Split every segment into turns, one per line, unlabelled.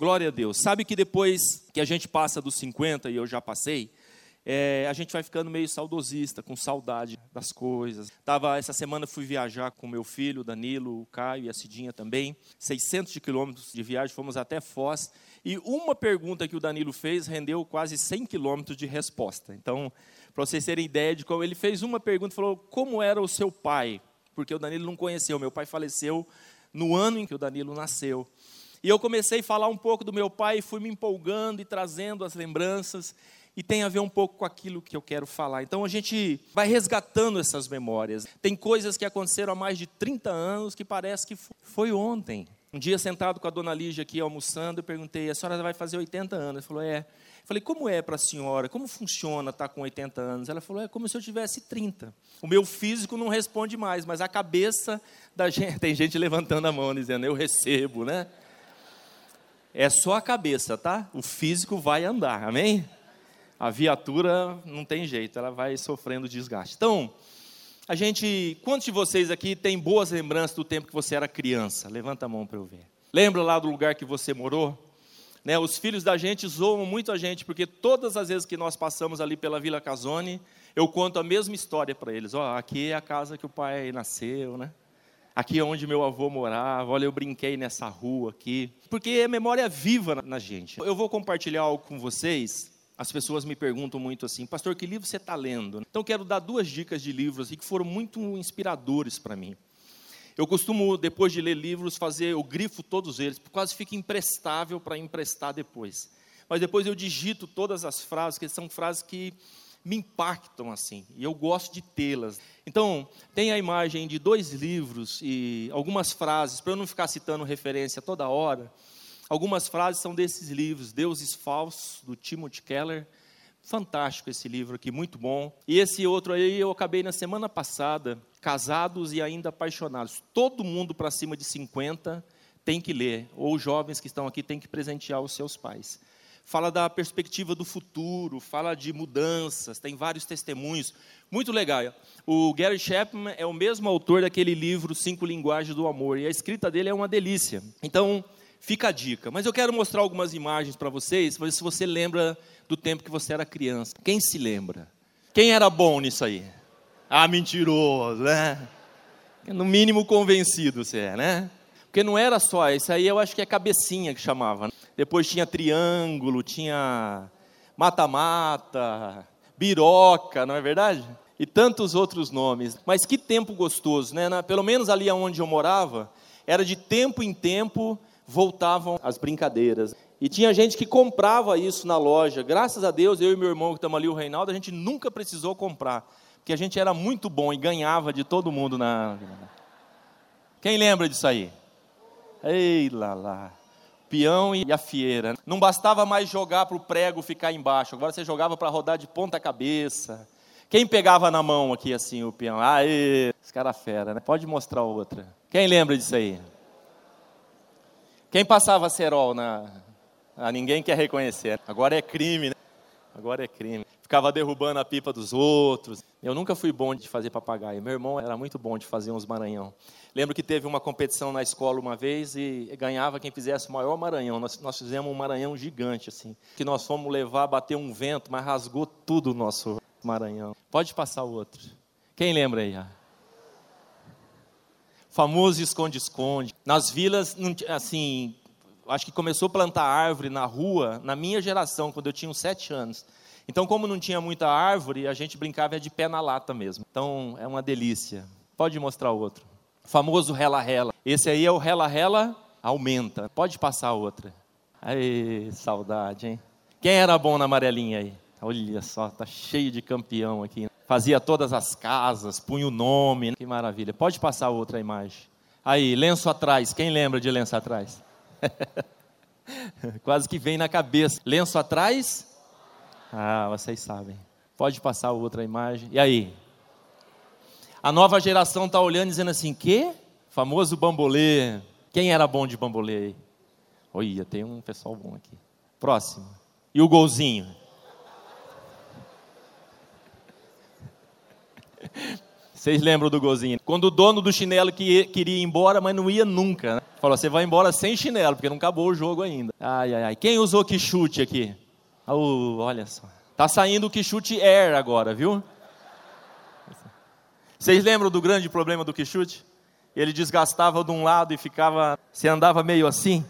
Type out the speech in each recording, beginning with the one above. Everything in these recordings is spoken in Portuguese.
Glória a Deus. Sabe que depois que a gente passa dos 50, e eu já passei, é, a gente vai ficando meio saudosista, com saudade das coisas. Tava, essa semana fui viajar com meu filho, Danilo, o Caio e a Cidinha também. 600 de quilômetros de viagem, fomos até Foz. E uma pergunta que o Danilo fez rendeu quase 100 quilômetros de resposta. Então, para vocês terem ideia de como ele fez uma pergunta, falou: como era o seu pai? Porque o Danilo não conheceu. Meu pai faleceu no ano em que o Danilo nasceu. E eu comecei a falar um pouco do meu pai e fui me empolgando e trazendo as lembranças e tem a ver um pouco com aquilo que eu quero falar. Então a gente vai resgatando essas memórias. Tem coisas que aconteceram há mais de 30 anos que parece que foi ontem. Um dia sentado com a dona Lígia aqui almoçando, eu perguntei: "A senhora vai fazer 80 anos?" Ela falou: "É". Eu falei: "Como é para a senhora? Como funciona estar tá com 80 anos?" Ela falou: "É como se eu tivesse 30". O meu físico não responde mais, mas a cabeça da gente, tem gente levantando a mão dizendo: "Eu recebo", né? É só a cabeça, tá? O físico vai andar. Amém? a viatura não tem jeito, ela vai sofrendo desgaste. Então, a gente, quantos de vocês aqui têm boas lembranças do tempo que você era criança? Levanta a mão para eu ver. Lembra lá do lugar que você morou? Né, os filhos da gente zoam muito a gente, porque todas as vezes que nós passamos ali pela Vila Casone, eu conto a mesma história para eles. Ó, oh, aqui é a casa que o pai nasceu, né? Aqui é onde meu avô morava. Olha, eu brinquei nessa rua aqui. Porque é memória viva na gente. Eu vou compartilhar algo com vocês as pessoas me perguntam muito assim, pastor, que livro você está lendo? Então, quero dar duas dicas de livros que foram muito inspiradores para mim. Eu costumo, depois de ler livros, fazer, eu grifo todos eles, quase fica imprestável para emprestar depois. Mas depois eu digito todas as frases, que são frases que me impactam assim, e eu gosto de tê-las. Então, tem a imagem de dois livros e algumas frases, para eu não ficar citando referência toda hora, Algumas frases são desses livros, Deuses Falsos, do Timothy Keller. Fantástico esse livro aqui, muito bom. E esse outro aí eu acabei na semana passada, Casados e Ainda Apaixonados. Todo mundo para cima de 50 tem que ler, ou jovens que estão aqui têm que presentear os seus pais. Fala da perspectiva do futuro, fala de mudanças, tem vários testemunhos. Muito legal. O Gary Chapman é o mesmo autor daquele livro Cinco Linguagens do Amor, e a escrita dele é uma delícia. Então, Fica a dica. Mas eu quero mostrar algumas imagens para vocês, para ver se você lembra do tempo que você era criança. Quem se lembra? Quem era bom nisso aí? Ah, mentiroso, né? No mínimo convencido você é, né? Porque não era só, isso aí eu acho que é cabecinha que chamava. Né? Depois tinha triângulo, tinha mata-mata, biroca, não é verdade? E tantos outros nomes. Mas que tempo gostoso, né? Pelo menos ali onde eu morava, era de tempo em tempo voltavam as brincadeiras. E tinha gente que comprava isso na loja. Graças a Deus, eu e meu irmão que estamos ali, o Reinaldo, a gente nunca precisou comprar. Porque a gente era muito bom e ganhava de todo mundo na. Quem lembra disso aí? Ei lá lá. Peão e a fieira. Não bastava mais jogar para o prego ficar embaixo. Agora você jogava para rodar de ponta cabeça. Quem pegava na mão aqui assim o peão? Aê, esse cara fera, né? Pode mostrar outra. Quem lembra disso aí? Quem passava cerol na. Ah, ninguém quer reconhecer. Agora é crime, né? Agora é crime. Ficava derrubando a pipa dos outros. Eu nunca fui bom de fazer papagaio. Meu irmão era muito bom de fazer uns maranhão. Lembro que teve uma competição na escola uma vez e ganhava quem fizesse o maior maranhão. Nós, nós fizemos um maranhão gigante, assim. Que nós fomos levar, bater um vento, mas rasgou tudo o nosso maranhão. Pode passar o outro. Quem lembra aí? famoso esconde-esconde. Nas vilas, assim, acho que começou a plantar árvore na rua na minha geração, quando eu tinha uns sete anos. Então, como não tinha muita árvore, a gente brincava de pé na lata mesmo. Então, é uma delícia. Pode mostrar outro. famoso rela-rela. Esse aí é o rela-rela aumenta. Pode passar outra. Ai, saudade, hein? Quem era bom na amarelinha aí? Olha só, tá cheio de campeão aqui fazia todas as casas, punha o nome, né? que maravilha. Pode passar outra imagem. Aí, lenço atrás, quem lembra de lenço atrás? Quase que vem na cabeça. Lenço atrás? Ah, vocês sabem. Pode passar outra imagem. E aí? A nova geração está olhando e dizendo assim: que? Famoso bambolê. Quem era bom de bambolê? Olha, tem um pessoal bom aqui. Próximo. E o golzinho? Vocês lembram do golzinho? Quando o dono do chinelo que queria ir embora, mas não ia nunca, né? Falou: você vai embora sem chinelo, porque não acabou o jogo ainda. Ai, ai, ai. Quem usou que chute aqui? Olha só. Tá saindo o que chute Air agora, viu? Vocês lembram do grande problema do que chute? Ele desgastava de um lado e ficava. Você andava meio assim.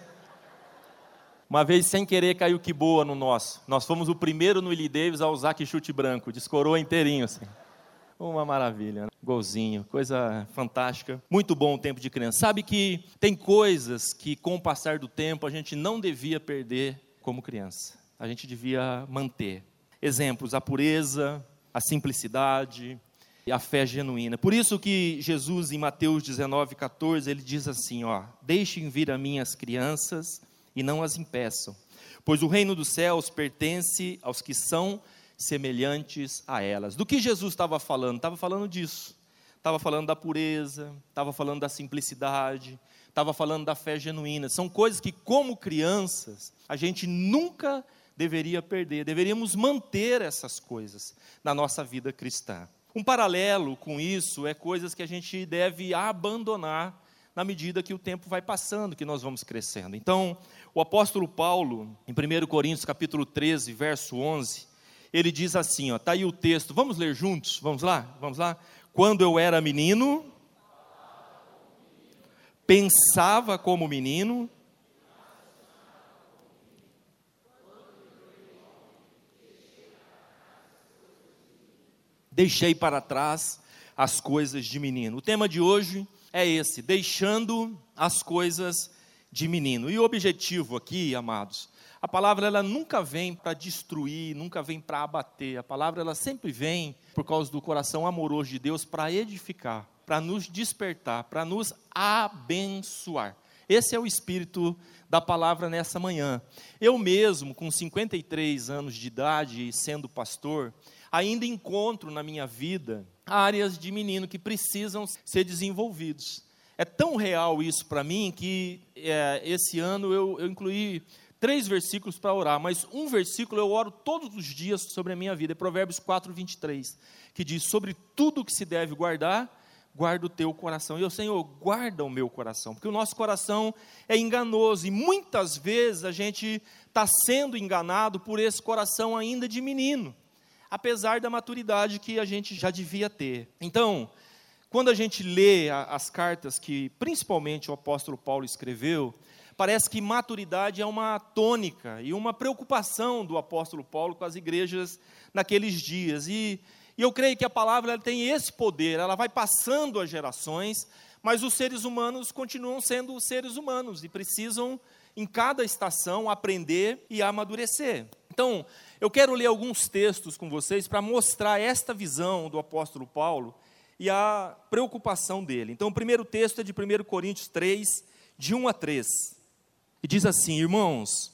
Uma vez, sem querer, caiu que boa no nosso. Nós fomos o primeiro no Willie Davis a usar que chute branco. Descorou inteirinho assim. Uma maravilha, né? Golzinho, coisa fantástica. Muito bom o tempo de criança. Sabe que tem coisas que, com o passar do tempo, a gente não devia perder como criança. A gente devia manter. Exemplos: a pureza, a simplicidade, a fé genuína. Por isso que Jesus, em Mateus 19, 14, ele diz assim: ó, deixem vir a mim as crianças e não as impeçam, pois o reino dos céus pertence aos que são semelhantes a elas. Do que Jesus estava falando? Estava falando disso. Estava falando da pureza, estava falando da simplicidade, estava falando da fé genuína. São coisas que, como crianças, a gente nunca deveria perder. Deveríamos manter essas coisas na nossa vida cristã. Um paralelo com isso é coisas que a gente deve abandonar na medida que o tempo vai passando, que nós vamos crescendo. Então, o apóstolo Paulo, em 1 Coríntios capítulo 13, verso 11, ele diz assim, ó, tá aí o texto. Vamos ler juntos? Vamos lá? Vamos lá? Quando eu era menino, pensava como menino, deixei para trás as coisas de menino. O tema de hoje é esse: deixando as coisas de menino. E o objetivo aqui, amados, a palavra ela nunca vem para destruir, nunca vem para abater. A palavra ela sempre vem por causa do coração amoroso de Deus para edificar, para nos despertar, para nos abençoar. Esse é o espírito da palavra nessa manhã. Eu mesmo, com 53 anos de idade e sendo pastor, ainda encontro na minha vida áreas de menino que precisam ser desenvolvidos. É tão real isso para mim que é, esse ano eu, eu incluí três versículos para orar, mas um versículo eu oro todos os dias sobre a minha vida, é Provérbios 4, 23, que diz: Sobre tudo que se deve guardar, guarda o teu coração. E eu, Senhor, guarda o meu coração, porque o nosso coração é enganoso e muitas vezes a gente está sendo enganado por esse coração ainda de menino, apesar da maturidade que a gente já devia ter. Então, quando a gente lê as cartas que principalmente o apóstolo Paulo escreveu, parece que maturidade é uma tônica e uma preocupação do apóstolo Paulo com as igrejas naqueles dias. E, e eu creio que a palavra tem esse poder, ela vai passando as gerações, mas os seres humanos continuam sendo seres humanos e precisam, em cada estação, aprender e amadurecer. Então, eu quero ler alguns textos com vocês para mostrar esta visão do apóstolo Paulo e a preocupação dele. Então, o primeiro texto é de 1 Coríntios 3, de 1 a 3. E diz assim: Irmãos,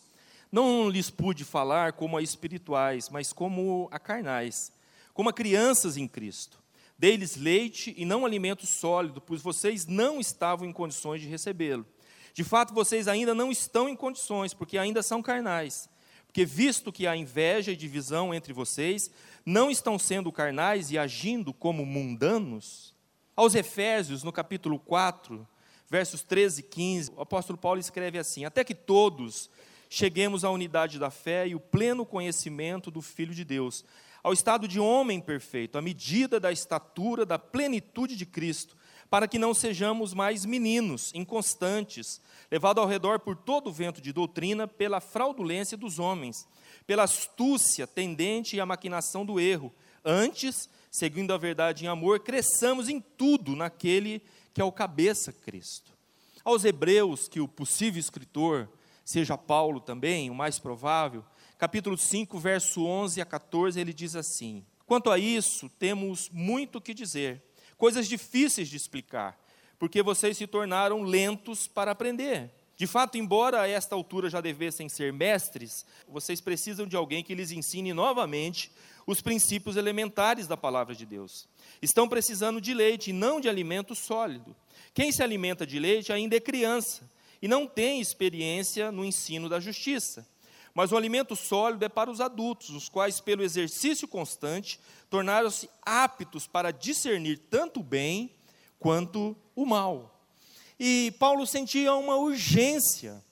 não lhes pude falar como a espirituais, mas como a carnais, como a crianças em Cristo. Dei-lhes leite e não alimento sólido, pois vocês não estavam em condições de recebê-lo. De fato, vocês ainda não estão em condições, porque ainda são carnais. Porque, visto que há inveja e divisão entre vocês, não estão sendo carnais e agindo como mundanos? Aos Efésios, no capítulo 4, versos 13 e 15, o apóstolo Paulo escreve assim: Até que todos cheguemos à unidade da fé e o pleno conhecimento do Filho de Deus, ao estado de homem perfeito, à medida da estatura da plenitude de Cristo, para que não sejamos mais meninos, inconstantes, levados ao redor por todo o vento de doutrina, pela fraudulência dos homens, pela astúcia tendente à maquinação do erro. Antes, seguindo a verdade em amor, cresçamos em tudo naquele que é o cabeça Cristo. Aos Hebreus, que o possível escritor seja Paulo também, o mais provável, capítulo 5, verso 11 a 14, ele diz assim: Quanto a isso, temos muito o que dizer, coisas difíceis de explicar, porque vocês se tornaram lentos para aprender. De fato, embora a esta altura já devessem ser mestres, vocês precisam de alguém que lhes ensine novamente os princípios elementares da palavra de Deus. Estão precisando de leite e não de alimento sólido. Quem se alimenta de leite ainda é criança e não tem experiência no ensino da justiça. mas o alimento sólido é para os adultos, os quais, pelo exercício constante, tornaram-se aptos para discernir tanto o bem quanto o mal. E Paulo sentia uma urgência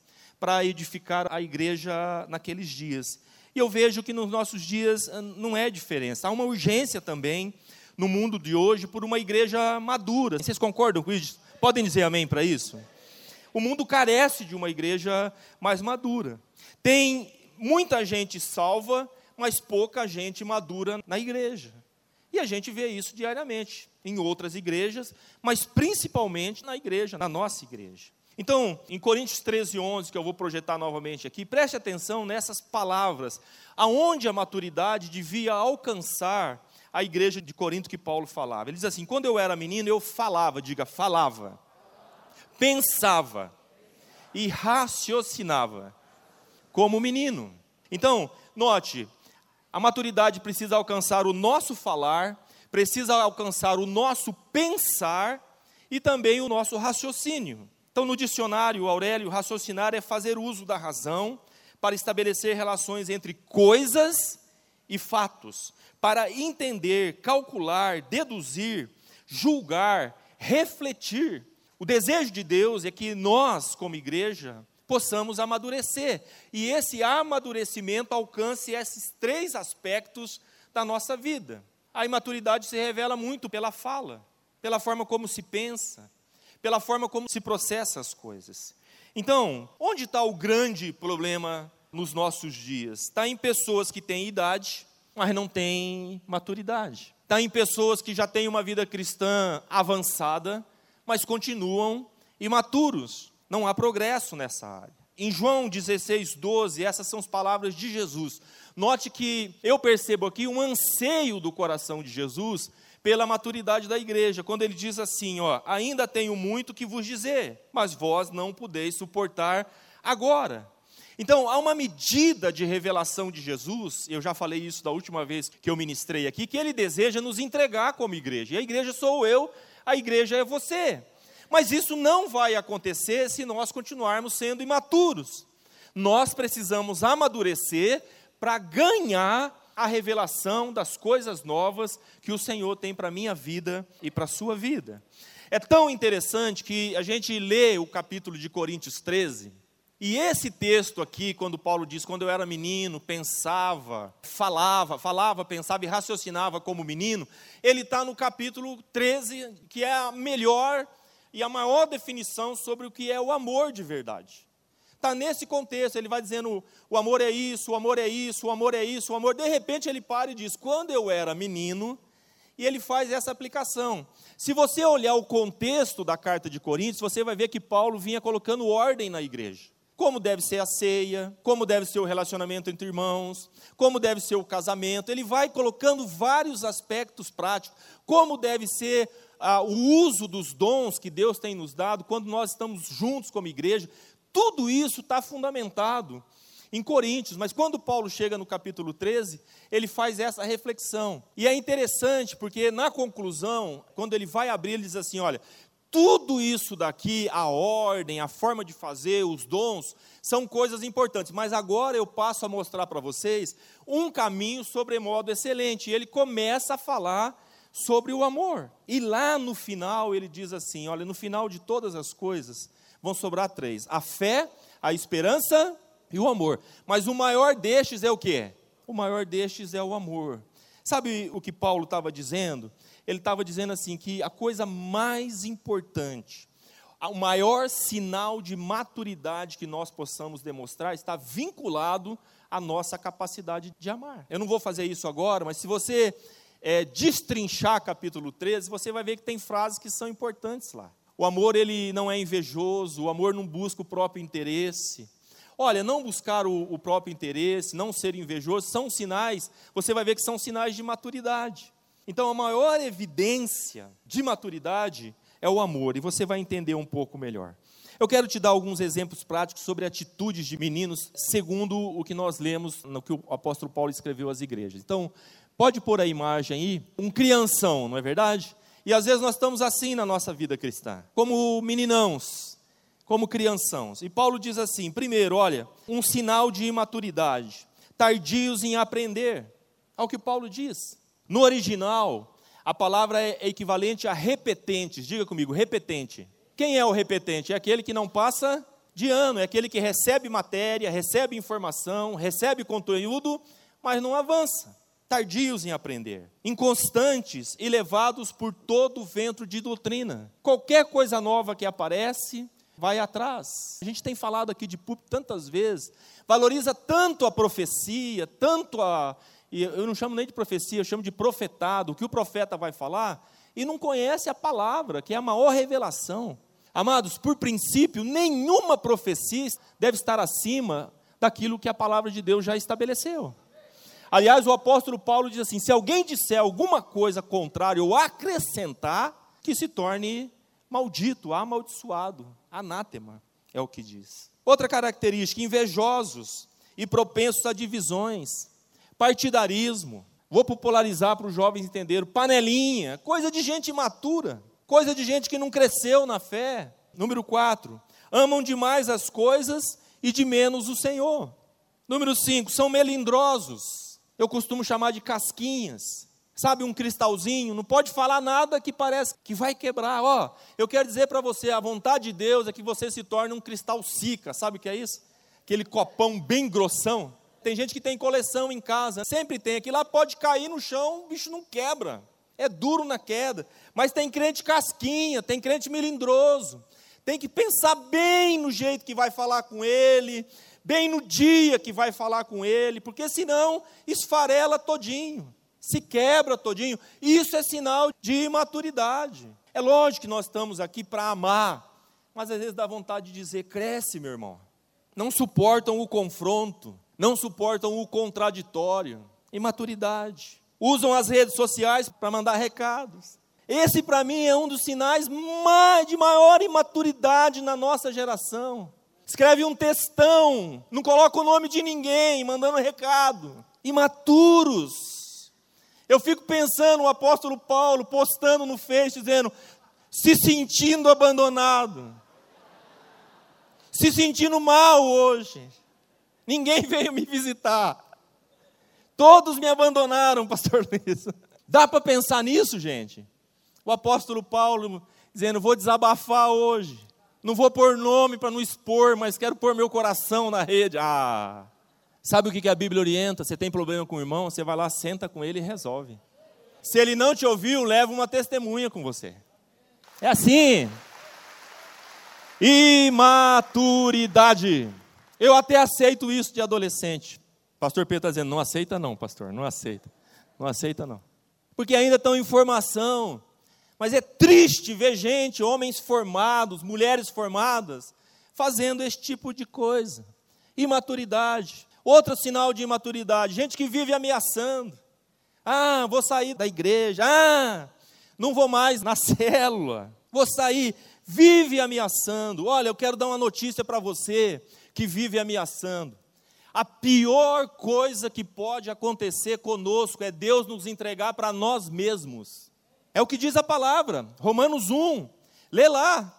para edificar a igreja naqueles dias. E eu vejo que nos nossos dias ah, não é diferença. Há uma urgência também no mundo de hoje por uma igreja madura. Vocês concordam com isso? Podem dizer amém para isso? O mundo carece de uma igreja mais madura. Tem muita gente salva, mas pouca gente madura na igreja. E a gente vê isso diariamente em outras igrejas, mas principalmente na igreja, na nossa igreja. Então, em Coríntios 13, 11, que eu vou projetar novamente aqui, preste atenção nessas palavras, aonde a maturidade devia alcançar a igreja de Corinto que Paulo falava. Ele diz assim: quando eu era menino, eu falava, diga, falava, pensava e raciocinava como menino. Então, note, a maturidade precisa alcançar o nosso falar, precisa alcançar o nosso pensar e também o nosso raciocínio. Então, no dicionário, Aurélio, raciocinar é fazer uso da razão para estabelecer relações entre coisas e fatos, para entender, calcular, deduzir, julgar, refletir. O desejo de Deus é que nós, como igreja, possamos amadurecer. E esse amadurecimento alcance esses três aspectos da nossa vida. A imaturidade se revela muito pela fala, pela forma como se pensa, pela forma como se processa as coisas. Então, onde está o grande problema nos nossos dias? Está em pessoas que têm idade, mas não têm maturidade. Está em pessoas que já têm uma vida cristã avançada, mas continuam imaturos não há progresso nessa área. Em João 16, 12, essas são as palavras de Jesus. Note que eu percebo aqui um anseio do coração de Jesus pela maturidade da igreja, quando ele diz assim: ó, ainda tenho muito que vos dizer, mas vós não podeis suportar agora. Então, há uma medida de revelação de Jesus, eu já falei isso da última vez que eu ministrei aqui, que ele deseja nos entregar como igreja. E a igreja sou eu, a igreja é você. Mas isso não vai acontecer se nós continuarmos sendo imaturos. Nós precisamos amadurecer para ganhar a revelação das coisas novas que o Senhor tem para a minha vida e para a sua vida. É tão interessante que a gente lê o capítulo de Coríntios 13, e esse texto aqui, quando Paulo diz, quando eu era menino, pensava, falava, falava, pensava e raciocinava como menino, ele está no capítulo 13, que é a melhor e a maior definição sobre o que é o amor de verdade. Está nesse contexto, ele vai dizendo: o amor é isso, o amor é isso, o amor é isso, o amor. De repente ele para e diz: quando eu era menino, e ele faz essa aplicação. Se você olhar o contexto da carta de Coríntios, você vai ver que Paulo vinha colocando ordem na igreja. Como deve ser a ceia, como deve ser o relacionamento entre irmãos, como deve ser o casamento. Ele vai colocando vários aspectos práticos, como deve ser ah, o uso dos dons que Deus tem nos dado, quando nós estamos juntos como igreja, tudo isso está fundamentado em Coríntios, mas quando Paulo chega no capítulo 13, ele faz essa reflexão. E é interessante porque na conclusão, quando ele vai abrir, ele diz assim: olha, tudo isso daqui, a ordem, a forma de fazer, os dons, são coisas importantes, mas agora eu passo a mostrar para vocês um caminho sobremodo excelente. E ele começa a falar sobre o amor. E lá no final ele diz assim: olha, no final de todas as coisas vão sobrar três: a fé, a esperança e o amor. Mas o maior destes é o que? O maior destes é o amor. Sabe o que Paulo estava dizendo? Ele estava dizendo assim que a coisa mais importante, o maior sinal de maturidade que nós possamos demonstrar está vinculado à nossa capacidade de amar. Eu não vou fazer isso agora, mas se você é, destrinchar capítulo 13, você vai ver que tem frases que são importantes lá. O amor ele não é invejoso, o amor não busca o próprio interesse. Olha, não buscar o, o próprio interesse, não ser invejoso, são sinais, você vai ver que são sinais de maturidade. Então, a maior evidência de maturidade é o amor, e você vai entender um pouco melhor. Eu quero te dar alguns exemplos práticos sobre atitudes de meninos, segundo o que nós lemos no que o apóstolo Paulo escreveu às igrejas. Então, Pode pôr a imagem aí, um crianção, não é verdade? E às vezes nós estamos assim na nossa vida cristã, como meninãos, como criançãos. E Paulo diz assim: primeiro, olha, um sinal de imaturidade, tardios em aprender. É o que Paulo diz. No original, a palavra é equivalente a repetentes. Diga comigo, repetente. Quem é o repetente? É aquele que não passa de ano, é aquele que recebe matéria, recebe informação, recebe conteúdo, mas não avança. Tardios em aprender, inconstantes e levados por todo o vento de doutrina. Qualquer coisa nova que aparece, vai atrás. A gente tem falado aqui de público tantas vezes, valoriza tanto a profecia, tanto a. Eu não chamo nem de profecia, eu chamo de profetado, o que o profeta vai falar, e não conhece a palavra, que é a maior revelação. Amados, por princípio, nenhuma profecia deve estar acima daquilo que a palavra de Deus já estabeleceu. Aliás, o apóstolo Paulo diz assim: se alguém disser alguma coisa contrária ou acrescentar, que se torne maldito, amaldiçoado, anátema, é o que diz. Outra característica: invejosos e propensos a divisões, partidarismo. Vou popularizar para os jovens entenderem: panelinha, coisa de gente imatura. Coisa de gente que não cresceu na fé. Número 4. Amam demais as coisas e de menos o Senhor. Número 5. São melindrosos. Eu costumo chamar de casquinhas. Sabe, um cristalzinho, não pode falar nada que parece que vai quebrar. Ó, eu quero dizer para você, a vontade de Deus é que você se torne um cristal sica. Sabe o que é isso? Aquele copão bem grossão. Tem gente que tem coleção em casa, sempre tem. Aquilo lá pode cair no chão, o bicho não quebra é duro na queda, mas tem crente casquinha, tem crente melindroso, tem que pensar bem no jeito que vai falar com ele, bem no dia que vai falar com ele, porque senão esfarela todinho, se quebra todinho. Isso é sinal de imaturidade. É lógico que nós estamos aqui para amar, mas às vezes dá vontade de dizer: cresce, meu irmão. Não suportam o confronto, não suportam o contraditório. Imaturidade usam as redes sociais para mandar recados. Esse, para mim, é um dos sinais de maior imaturidade na nossa geração. Escreve um textão, não coloca o nome de ninguém, mandando recado. Imaturos. Eu fico pensando o apóstolo Paulo postando no Face, dizendo: se sentindo abandonado, se sentindo mal hoje. Ninguém veio me visitar. Todos me abandonaram, pastor Luiz. Dá para pensar nisso, gente? O apóstolo Paulo dizendo: Vou desabafar hoje. Não vou pôr nome para não expor, mas quero pôr meu coração na rede. Ah, sabe o que a Bíblia orienta? Você tem problema com o irmão, você vai lá, senta com ele e resolve. Se ele não te ouviu, leva uma testemunha com você. É assim. Imaturidade. Eu até aceito isso de adolescente. Pastor Pedro está dizendo: não aceita, não, pastor, não aceita. Não aceita, não. Porque ainda estão em formação. Mas é triste ver gente, homens formados, mulheres formadas, fazendo esse tipo de coisa. Imaturidade. Outro sinal de imaturidade: gente que vive ameaçando. Ah, vou sair da igreja. Ah, não vou mais na célula. Vou sair. Vive ameaçando. Olha, eu quero dar uma notícia para você que vive ameaçando. A pior coisa que pode acontecer conosco é Deus nos entregar para nós mesmos. É o que diz a palavra, Romanos 1. Lê lá.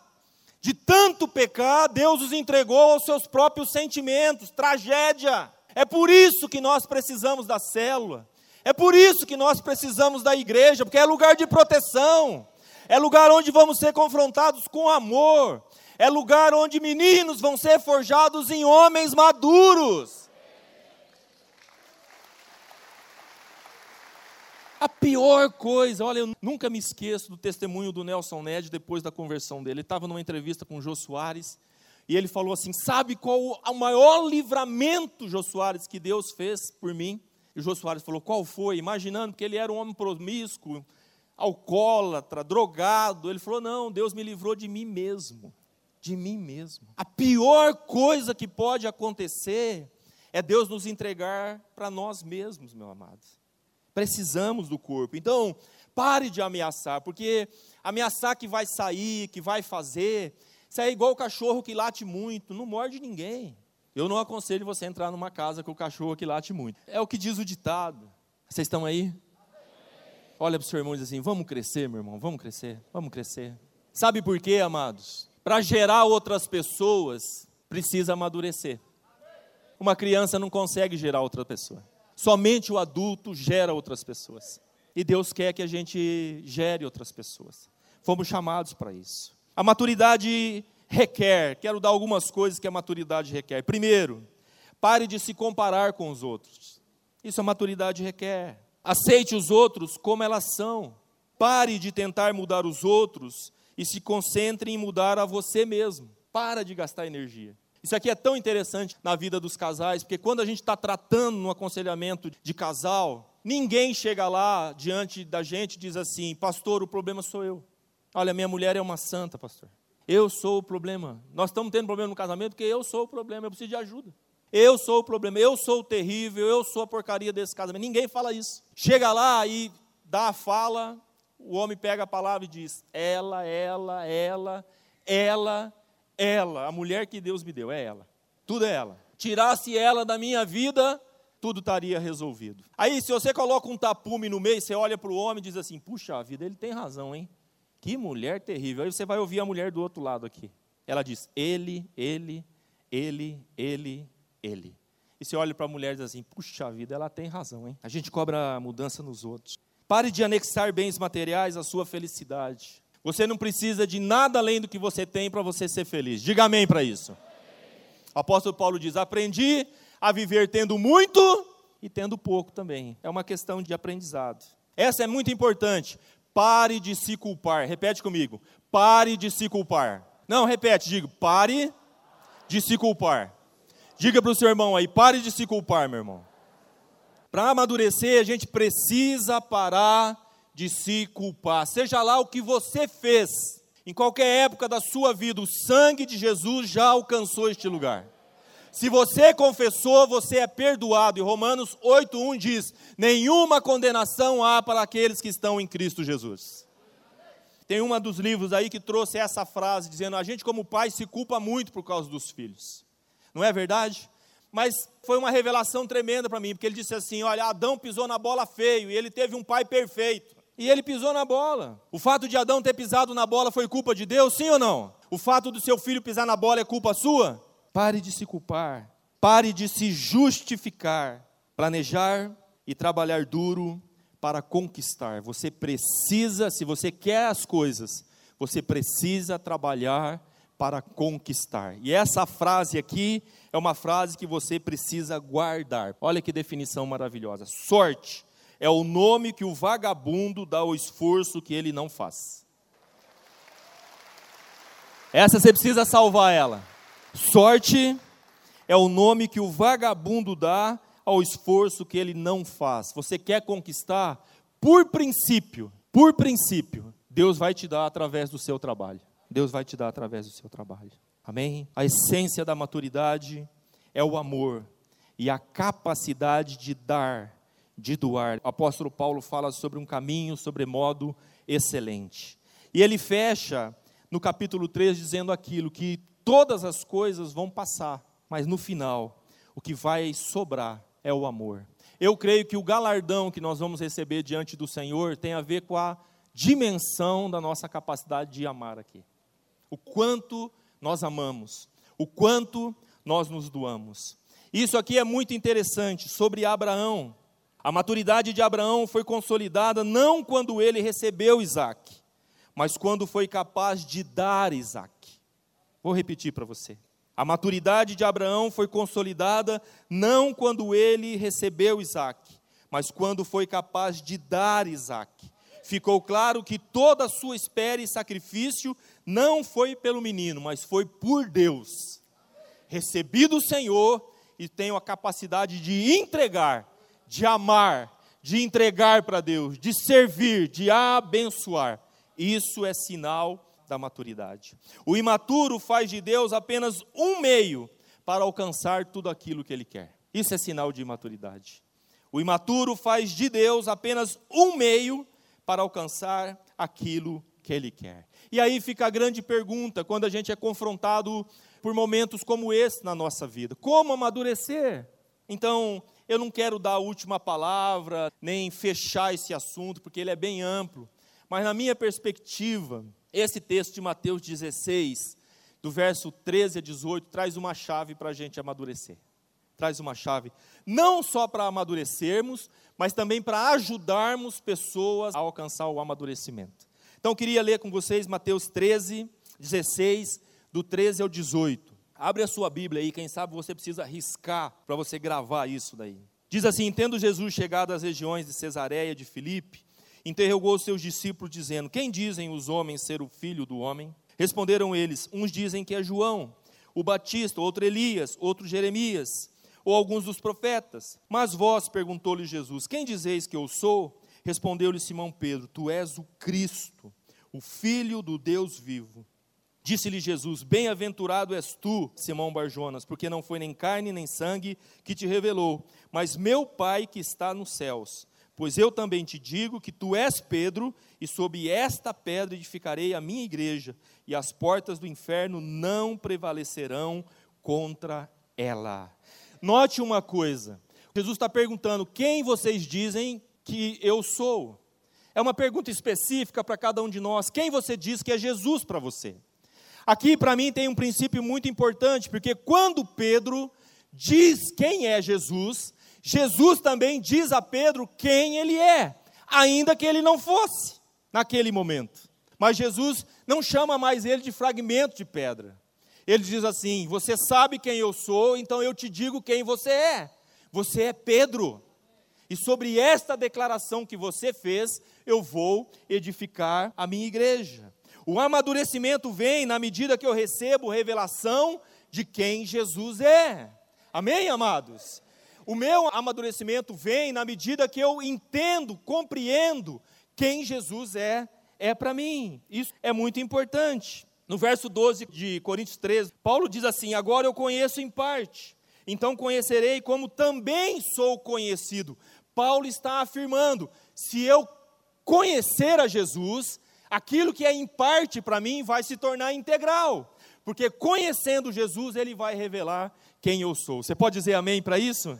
De tanto pecar, Deus os entregou aos seus próprios sentimentos, tragédia. É por isso que nós precisamos da célula. É por isso que nós precisamos da igreja, porque é lugar de proteção. É lugar onde vamos ser confrontados com amor. É lugar onde meninos vão ser forjados em homens maduros. A pior coisa, olha, eu nunca me esqueço do testemunho do Nelson Ned depois da conversão dele. Ele estava numa entrevista com o Jô Soares e ele falou assim: Sabe qual o maior livramento, Jô Soares, que Deus fez por mim? E o Jô Soares falou: Qual foi? Imaginando que ele era um homem promíscuo, alcoólatra, drogado. Ele falou: Não, Deus me livrou de mim mesmo. De mim mesmo. A pior coisa que pode acontecer é Deus nos entregar para nós mesmos, meu amados. Precisamos do corpo. Então, pare de ameaçar, porque ameaçar que vai sair, que vai fazer, isso é igual o cachorro que late muito, não morde ninguém. Eu não aconselho você a entrar numa casa com o cachorro que late muito. É o que diz o ditado. Vocês estão aí? Olha para o seu irmão e diz assim: vamos crescer, meu irmão, vamos crescer, vamos crescer. Sabe por quê, amados? para gerar outras pessoas, precisa amadurecer. Uma criança não consegue gerar outra pessoa. Somente o adulto gera outras pessoas. E Deus quer que a gente gere outras pessoas. Fomos chamados para isso. A maturidade requer, quero dar algumas coisas que a maturidade requer. Primeiro, pare de se comparar com os outros. Isso a maturidade requer. Aceite os outros como elas são. Pare de tentar mudar os outros e se concentre em mudar a você mesmo. Para de gastar energia. Isso aqui é tão interessante na vida dos casais, porque quando a gente está tratando no aconselhamento de casal, ninguém chega lá diante da gente e diz assim: Pastor, o problema sou eu. Olha, minha mulher é uma santa, pastor. Eu sou o problema. Nós estamos tendo problema no casamento porque eu sou o problema, eu preciso de ajuda. Eu sou o problema, eu sou o terrível, eu sou a porcaria desse casamento. Ninguém fala isso. Chega lá e dá a fala, o homem pega a palavra e diz: Ela, ela, ela, ela, ela, a mulher que Deus me deu, é ela. Tudo é ela. Tirasse ela da minha vida, tudo estaria resolvido. Aí, se você coloca um tapume no meio, você olha para o homem e diz assim: Puxa vida, ele tem razão, hein? Que mulher terrível. Aí você vai ouvir a mulher do outro lado aqui. Ela diz: Ele, ele, ele, ele, ele. E você olha para a mulher e diz assim: Puxa vida, ela tem razão, hein? A gente cobra mudança nos outros. Pare de anexar bens materiais à sua felicidade. Você não precisa de nada além do que você tem para você ser feliz. Diga amém para isso. O apóstolo Paulo diz: Aprendi a viver tendo muito e tendo pouco também. É uma questão de aprendizado. Essa é muito importante. Pare de se culpar. Repete comigo. Pare de se culpar. Não, repete, diga. Pare de se culpar. Diga para o seu irmão aí, pare de se culpar, meu irmão. Para amadurecer, a gente precisa parar de se culpar. Seja lá o que você fez, em qualquer época da sua vida, o sangue de Jesus já alcançou este lugar. Se você confessou, você é perdoado. E Romanos 8:1 diz: "Nenhuma condenação há para aqueles que estão em Cristo Jesus". Tem uma dos livros aí que trouxe essa frase dizendo: "A gente como pai se culpa muito por causa dos filhos". Não é verdade? mas foi uma revelação tremenda para mim, porque ele disse assim: olha, Adão pisou na bola feio e ele teve um pai perfeito. E ele pisou na bola. O fato de Adão ter pisado na bola foi culpa de Deus, sim ou não? O fato do seu filho pisar na bola é culpa sua? Pare de se culpar. Pare de se justificar. Planejar e trabalhar duro para conquistar. Você precisa, se você quer as coisas, você precisa trabalhar para conquistar. E essa frase aqui é uma frase que você precisa guardar. Olha que definição maravilhosa. Sorte é o nome que o vagabundo dá ao esforço que ele não faz. Essa você precisa salvar ela. Sorte é o nome que o vagabundo dá ao esforço que ele não faz. Você quer conquistar? Por princípio, por princípio, Deus vai te dar através do seu trabalho. Deus vai te dar através do seu trabalho. Amém? A essência da maturidade é o amor e a capacidade de dar, de doar. O apóstolo Paulo fala sobre um caminho sobremodo excelente. E ele fecha no capítulo 3 dizendo aquilo que todas as coisas vão passar, mas no final o que vai sobrar é o amor. Eu creio que o galardão que nós vamos receber diante do Senhor tem a ver com a dimensão da nossa capacidade de amar aqui o quanto nós amamos, o quanto nós nos doamos. Isso aqui é muito interessante sobre Abraão. A maturidade de Abraão foi consolidada não quando ele recebeu Isaac, mas quando foi capaz de dar Isaac. Vou repetir para você. A maturidade de Abraão foi consolidada não quando ele recebeu Isaac, mas quando foi capaz de dar Isaac. Ficou claro que toda a sua espera e sacrifício não foi pelo menino, mas foi por Deus. Recebi do Senhor e tenho a capacidade de entregar, de amar, de entregar para Deus, de servir, de abençoar. Isso é sinal da maturidade. O imaturo faz de Deus apenas um meio para alcançar tudo aquilo que ele quer. Isso é sinal de imaturidade. O imaturo faz de Deus apenas um meio para alcançar aquilo que ele quer. E aí fica a grande pergunta quando a gente é confrontado por momentos como esse na nossa vida: como amadurecer? Então, eu não quero dar a última palavra, nem fechar esse assunto, porque ele é bem amplo. Mas, na minha perspectiva, esse texto de Mateus 16 do verso 13 a 18, traz uma chave para a gente amadurecer. Traz uma chave, não só para amadurecermos, mas também para ajudarmos pessoas a alcançar o amadurecimento. Então, eu queria ler com vocês Mateus 13, 16, do 13 ao 18. Abre a sua Bíblia aí, quem sabe você precisa arriscar para você gravar isso daí. Diz assim: Tendo Jesus chegado às regiões de Cesareia de Filipe, interrogou os seus discípulos, dizendo: Quem dizem os homens ser o filho do homem? Responderam eles: Uns dizem que é João, o Batista, outro Elias, outro Jeremias, ou alguns dos profetas. Mas vós, perguntou-lhe Jesus: Quem dizeis que eu sou? Respondeu-lhe Simão Pedro: Tu és o Cristo, o Filho do Deus vivo. Disse-lhe Jesus: Bem-aventurado és tu, Simão Barjonas, porque não foi nem carne nem sangue que te revelou, mas meu Pai que está nos céus. Pois eu também te digo que tu és Pedro, e sob esta pedra edificarei a minha igreja, e as portas do inferno não prevalecerão contra ela. Note uma coisa: Jesus está perguntando: quem vocês dizem que eu sou? É uma pergunta específica para cada um de nós. Quem você diz que é Jesus para você? Aqui, para mim, tem um princípio muito importante, porque quando Pedro diz quem é Jesus, Jesus também diz a Pedro quem ele é, ainda que ele não fosse naquele momento. Mas Jesus não chama mais ele de fragmento de pedra. Ele diz assim: Você sabe quem eu sou, então eu te digo quem você é. Você é Pedro. E sobre esta declaração que você fez, eu vou edificar a minha igreja. O amadurecimento vem na medida que eu recebo revelação de quem Jesus é. Amém, amados? O meu amadurecimento vem na medida que eu entendo, compreendo quem Jesus é, é para mim. Isso é muito importante. No verso 12 de Coríntios 13, Paulo diz assim: Agora eu conheço em parte, então conhecerei como também sou conhecido. Paulo está afirmando: se eu conhecer a Jesus, aquilo que é em parte para mim vai se tornar integral, porque conhecendo Jesus, ele vai revelar quem eu sou. Você pode dizer amém para isso?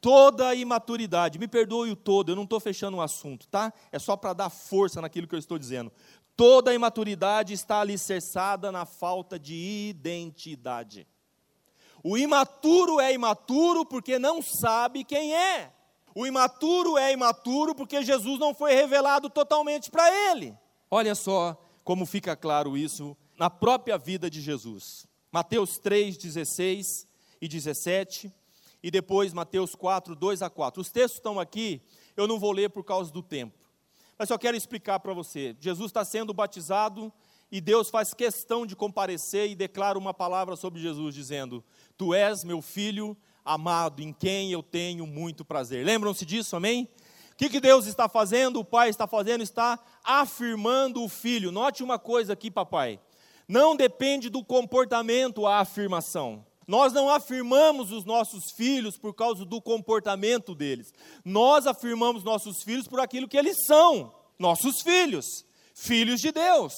Toda a imaturidade, me perdoe o todo, eu não estou fechando o um assunto, tá? É só para dar força naquilo que eu estou dizendo. Toda a imaturidade está alicerçada na falta de identidade. O imaturo é imaturo porque não sabe quem é. O imaturo é imaturo porque Jesus não foi revelado totalmente para ele. Olha só como fica claro isso na própria vida de Jesus. Mateus 3, 16 e 17, e depois Mateus 4, 2 a 4. Os textos estão aqui, eu não vou ler por causa do tempo, mas só quero explicar para você. Jesus está sendo batizado e Deus faz questão de comparecer e declara uma palavra sobre Jesus, dizendo: Tu és meu filho amado, em quem eu tenho muito prazer. Lembram-se disso, amém? O que, que Deus está fazendo? O Pai está fazendo? Está afirmando o filho. Note uma coisa aqui, papai. Não depende do comportamento a afirmação. Nós não afirmamos os nossos filhos por causa do comportamento deles. Nós afirmamos nossos filhos por aquilo que eles são, nossos filhos, filhos de Deus.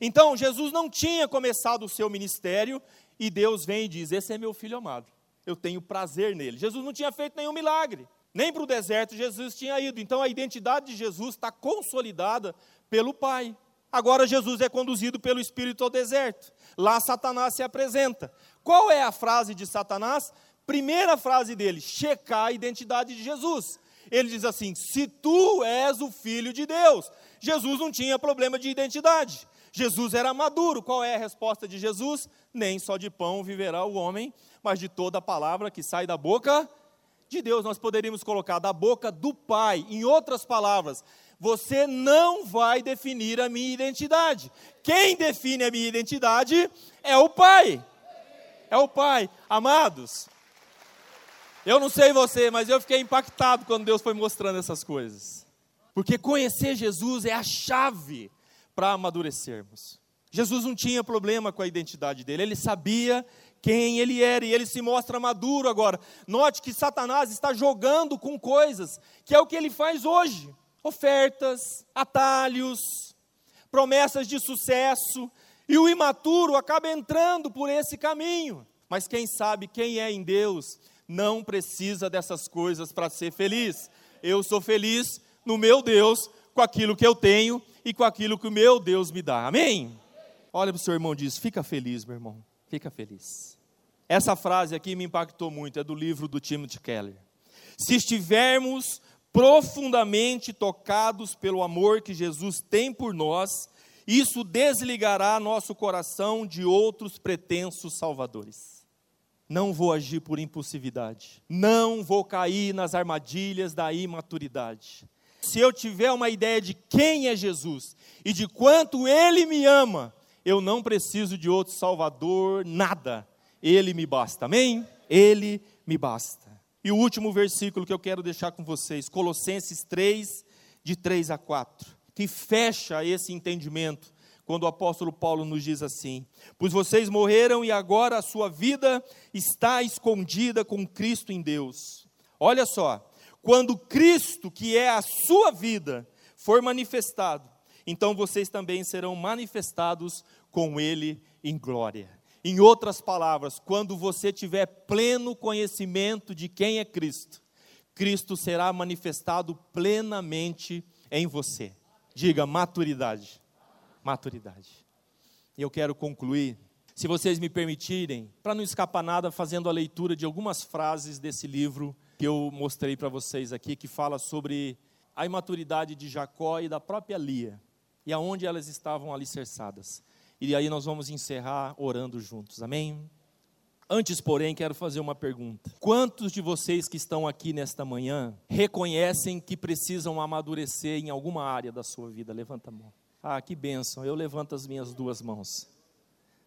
Então, Jesus não tinha começado o seu ministério e Deus vem e diz: Esse é meu filho amado, eu tenho prazer nele. Jesus não tinha feito nenhum milagre. Nem para o deserto Jesus tinha ido. Então a identidade de Jesus está consolidada pelo Pai. Agora Jesus é conduzido pelo Espírito ao deserto. Lá Satanás se apresenta. Qual é a frase de Satanás? Primeira frase dele: checar a identidade de Jesus. Ele diz assim: se tu és o filho de Deus. Jesus não tinha problema de identidade. Jesus era maduro. Qual é a resposta de Jesus? Nem só de pão viverá o homem, mas de toda a palavra que sai da boca de Deus, nós poderíamos colocar da boca do Pai. Em outras palavras, você não vai definir a minha identidade. Quem define a minha identidade é o Pai. É o Pai. Amados, eu não sei você, mas eu fiquei impactado quando Deus foi mostrando essas coisas. Porque conhecer Jesus é a chave para amadurecermos. Jesus não tinha problema com a identidade dele, ele sabia quem ele era, e ele se mostra maduro agora. Note que Satanás está jogando com coisas, que é o que ele faz hoje: ofertas, atalhos, promessas de sucesso, e o imaturo acaba entrando por esse caminho. Mas quem sabe quem é em Deus não precisa dessas coisas para ser feliz. Eu sou feliz no meu Deus, com aquilo que eu tenho e com aquilo que o meu Deus me dá. Amém? Olha para o seu irmão diz: Fica feliz, meu irmão, fica feliz. Essa frase aqui me impactou muito, é do livro do Timothy Keller. Se estivermos profundamente tocados pelo amor que Jesus tem por nós, isso desligará nosso coração de outros pretensos salvadores. Não vou agir por impulsividade, não vou cair nas armadilhas da imaturidade. Se eu tiver uma ideia de quem é Jesus e de quanto Ele me ama, eu não preciso de outro Salvador, nada. Ele me basta, amém? Ele me basta. E o último versículo que eu quero deixar com vocês, Colossenses 3, de 3 a 4 que fecha esse entendimento, quando o apóstolo Paulo nos diz assim: Pois vocês morreram e agora a sua vida está escondida com Cristo em Deus. Olha só, quando Cristo, que é a sua vida, for manifestado, então vocês também serão manifestados com Ele em glória. Em outras palavras, quando você tiver pleno conhecimento de quem é Cristo, Cristo será manifestado plenamente em você. Diga maturidade. Maturidade. E eu quero concluir, se vocês me permitirem, para não escapar nada, fazendo a leitura de algumas frases desse livro que eu mostrei para vocês aqui, que fala sobre a imaturidade de Jacó e da própria Lia, e aonde elas estavam alicerçadas. E aí nós vamos encerrar orando juntos, amém? Antes, porém, quero fazer uma pergunta. Quantos de vocês que estão aqui nesta manhã reconhecem que precisam amadurecer em alguma área da sua vida? Levanta a mão. Ah, que bênção. Eu levanto as minhas duas mãos.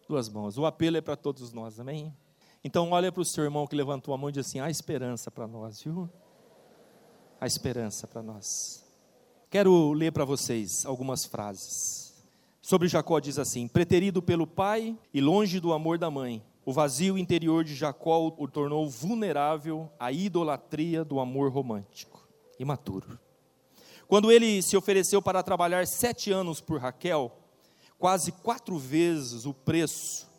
Duas mãos. O apelo é para todos nós, amém? Então, olha para o seu irmão que levantou a mão e diz assim: há esperança para nós, viu? Há esperança para nós. Quero ler para vocês algumas frases. Sobre Jacó diz assim: preterido pelo pai e longe do amor da mãe o vazio interior de Jacó o tornou vulnerável à idolatria do amor romântico, imaturo. Quando ele se ofereceu para trabalhar sete anos por Raquel, quase quatro vezes o preço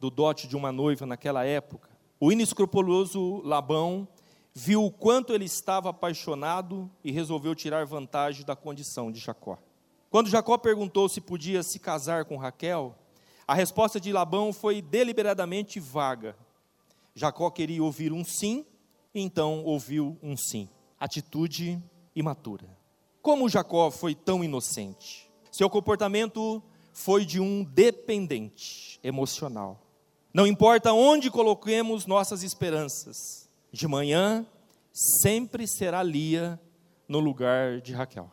do dote de uma noiva naquela época, o inescrupuloso Labão viu o quanto ele estava apaixonado e resolveu tirar vantagem da condição de Jacó. Quando Jacó perguntou se podia se casar com Raquel, a resposta de Labão foi deliberadamente vaga. Jacó queria ouvir um sim, então ouviu um sim. Atitude imatura. Como Jacó foi tão inocente? Seu comportamento foi de um dependente emocional. Não importa onde coloquemos nossas esperanças, de manhã sempre será Lia no lugar de Raquel.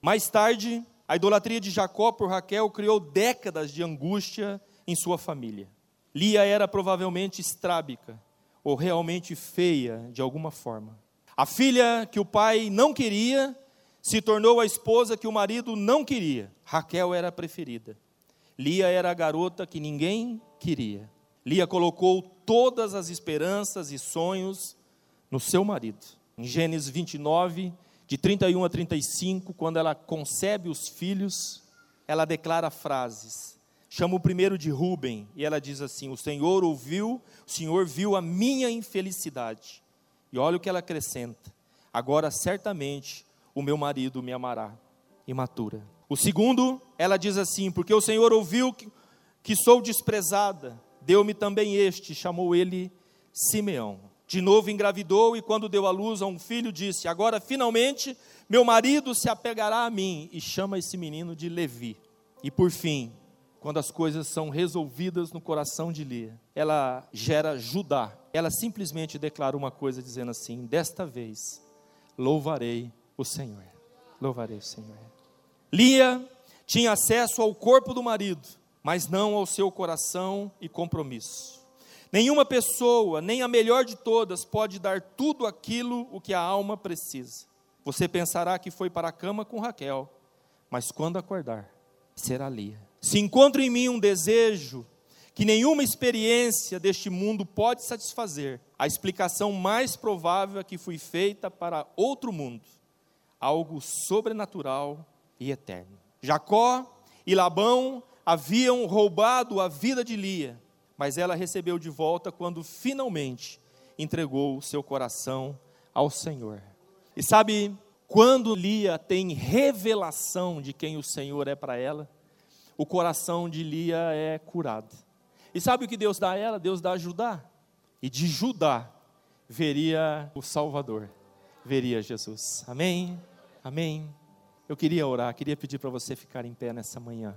Mais tarde, a idolatria de Jacó por Raquel criou décadas de angústia em sua família. Lia era provavelmente estrábica ou realmente feia de alguma forma. A filha que o pai não queria se tornou a esposa que o marido não queria. Raquel era a preferida. Lia era a garota que ninguém queria. Lia colocou todas as esperanças e sonhos no seu marido. Em Gênesis 29, de 31 a 35, quando ela concebe os filhos, ela declara frases. Chama o primeiro de Ruben e ela diz assim: O Senhor ouviu, o Senhor viu a minha infelicidade. E olha o que ela acrescenta: Agora certamente o meu marido me amará. Imatura. O segundo, ela diz assim: Porque o Senhor ouviu que, que sou desprezada, deu-me também este, chamou ele Simeão. De novo engravidou e, quando deu à luz a um filho, disse: Agora finalmente meu marido se apegará a mim. E chama esse menino de Levi. E por fim, quando as coisas são resolvidas no coração de Lia, ela gera Judá. Ela simplesmente declara uma coisa dizendo assim: Desta vez louvarei o Senhor. Louvarei o Senhor. Lia tinha acesso ao corpo do marido, mas não ao seu coração e compromisso. Nenhuma pessoa, nem a melhor de todas, pode dar tudo aquilo o que a alma precisa. Você pensará que foi para a cama com Raquel, mas quando acordar, será Lia. Se encontro em mim um desejo que nenhuma experiência deste mundo pode satisfazer, a explicação mais provável é que fui feita para outro mundo, algo sobrenatural e eterno. Jacó e Labão haviam roubado a vida de Lia mas ela recebeu de volta quando finalmente entregou o seu coração ao Senhor. E sabe, quando Lia tem revelação de quem o Senhor é para ela, o coração de Lia é curado. E sabe o que Deus dá a ela? Deus dá a Judá. E de Judá veria o Salvador, veria Jesus. Amém? Amém. Eu queria orar, queria pedir para você ficar em pé nessa manhã.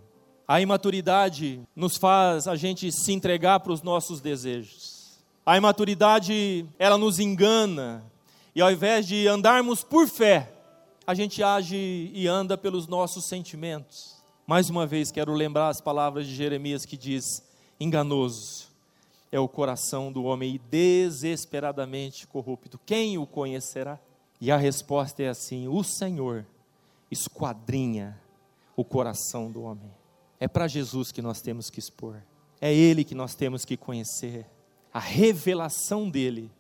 A imaturidade nos faz a gente se entregar para os nossos desejos. A imaturidade, ela nos engana. E ao invés de andarmos por fé, a gente age e anda pelos nossos sentimentos. Mais uma vez, quero lembrar as palavras de Jeremias que diz: enganoso é o coração do homem e desesperadamente corrupto. Quem o conhecerá? E a resposta é assim: o Senhor esquadrinha o coração do homem. É para Jesus que nós temos que expor. É Ele que nós temos que conhecer. A revelação dele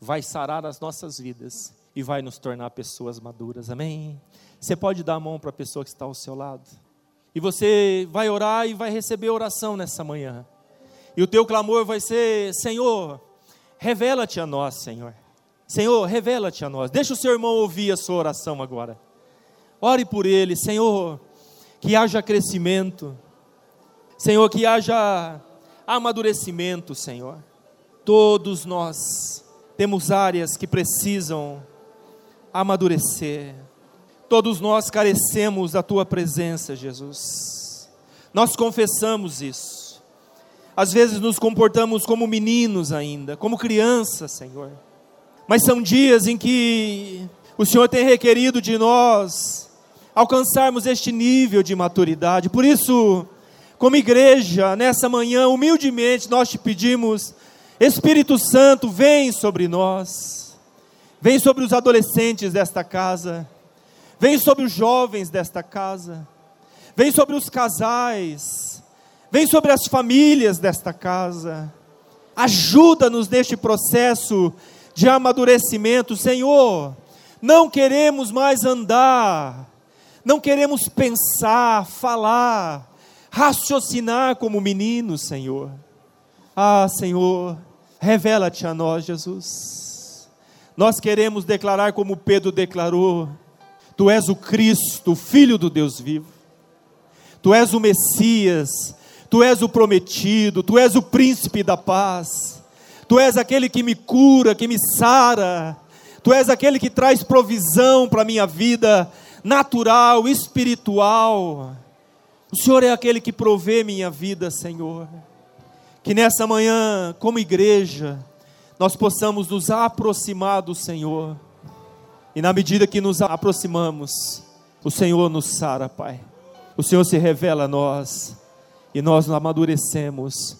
vai sarar as nossas vidas e vai nos tornar pessoas maduras. Amém? Você pode dar a mão para a pessoa que está ao seu lado. E você vai orar e vai receber oração nessa manhã. E o teu clamor vai ser: Senhor, revela-te a nós, Senhor. Senhor, revela-te a nós. Deixa o seu irmão ouvir a sua oração agora. Ore por ele, Senhor que haja crescimento, Senhor, que haja amadurecimento, Senhor. Todos nós temos áreas que precisam amadurecer. Todos nós carecemos da tua presença, Jesus. Nós confessamos isso. Às vezes nos comportamos como meninos ainda, como crianças, Senhor. Mas são dias em que o Senhor tem requerido de nós alcançarmos este nível de maturidade. Por isso, como igreja, nessa manhã, humildemente, nós te pedimos, Espírito Santo, vem sobre nós, vem sobre os adolescentes desta casa, vem sobre os jovens desta casa, vem sobre os casais, vem sobre as famílias desta casa, ajuda-nos neste processo de amadurecimento, Senhor. Não queremos mais andar não queremos pensar, falar, raciocinar como meninos, Senhor. Ah, Senhor, revela-te a nós, Jesus. Nós queremos declarar como Pedro declarou: Tu és o Cristo, Filho do Deus vivo. Tu és o Messias, Tu és o prometido, Tu és o príncipe da paz. Tu és aquele que me cura, que me sara. Tu és aquele que traz provisão para a minha vida natural, espiritual. O Senhor é aquele que provê minha vida, Senhor. Que nessa manhã, como igreja, nós possamos nos aproximar do Senhor. E na medida que nos aproximamos, o Senhor nos sara, Pai. O Senhor se revela a nós e nós amadurecemos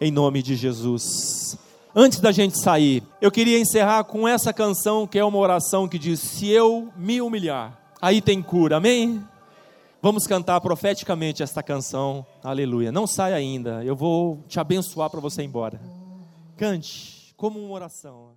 em nome de Jesus. Antes da gente sair, eu queria encerrar com essa canção que é uma oração que diz: Se eu me humilhar, aí tem cura, amém? Vamos cantar profeticamente esta canção, aleluia. Não saia ainda, eu vou te abençoar para você ir embora. Cante como uma oração.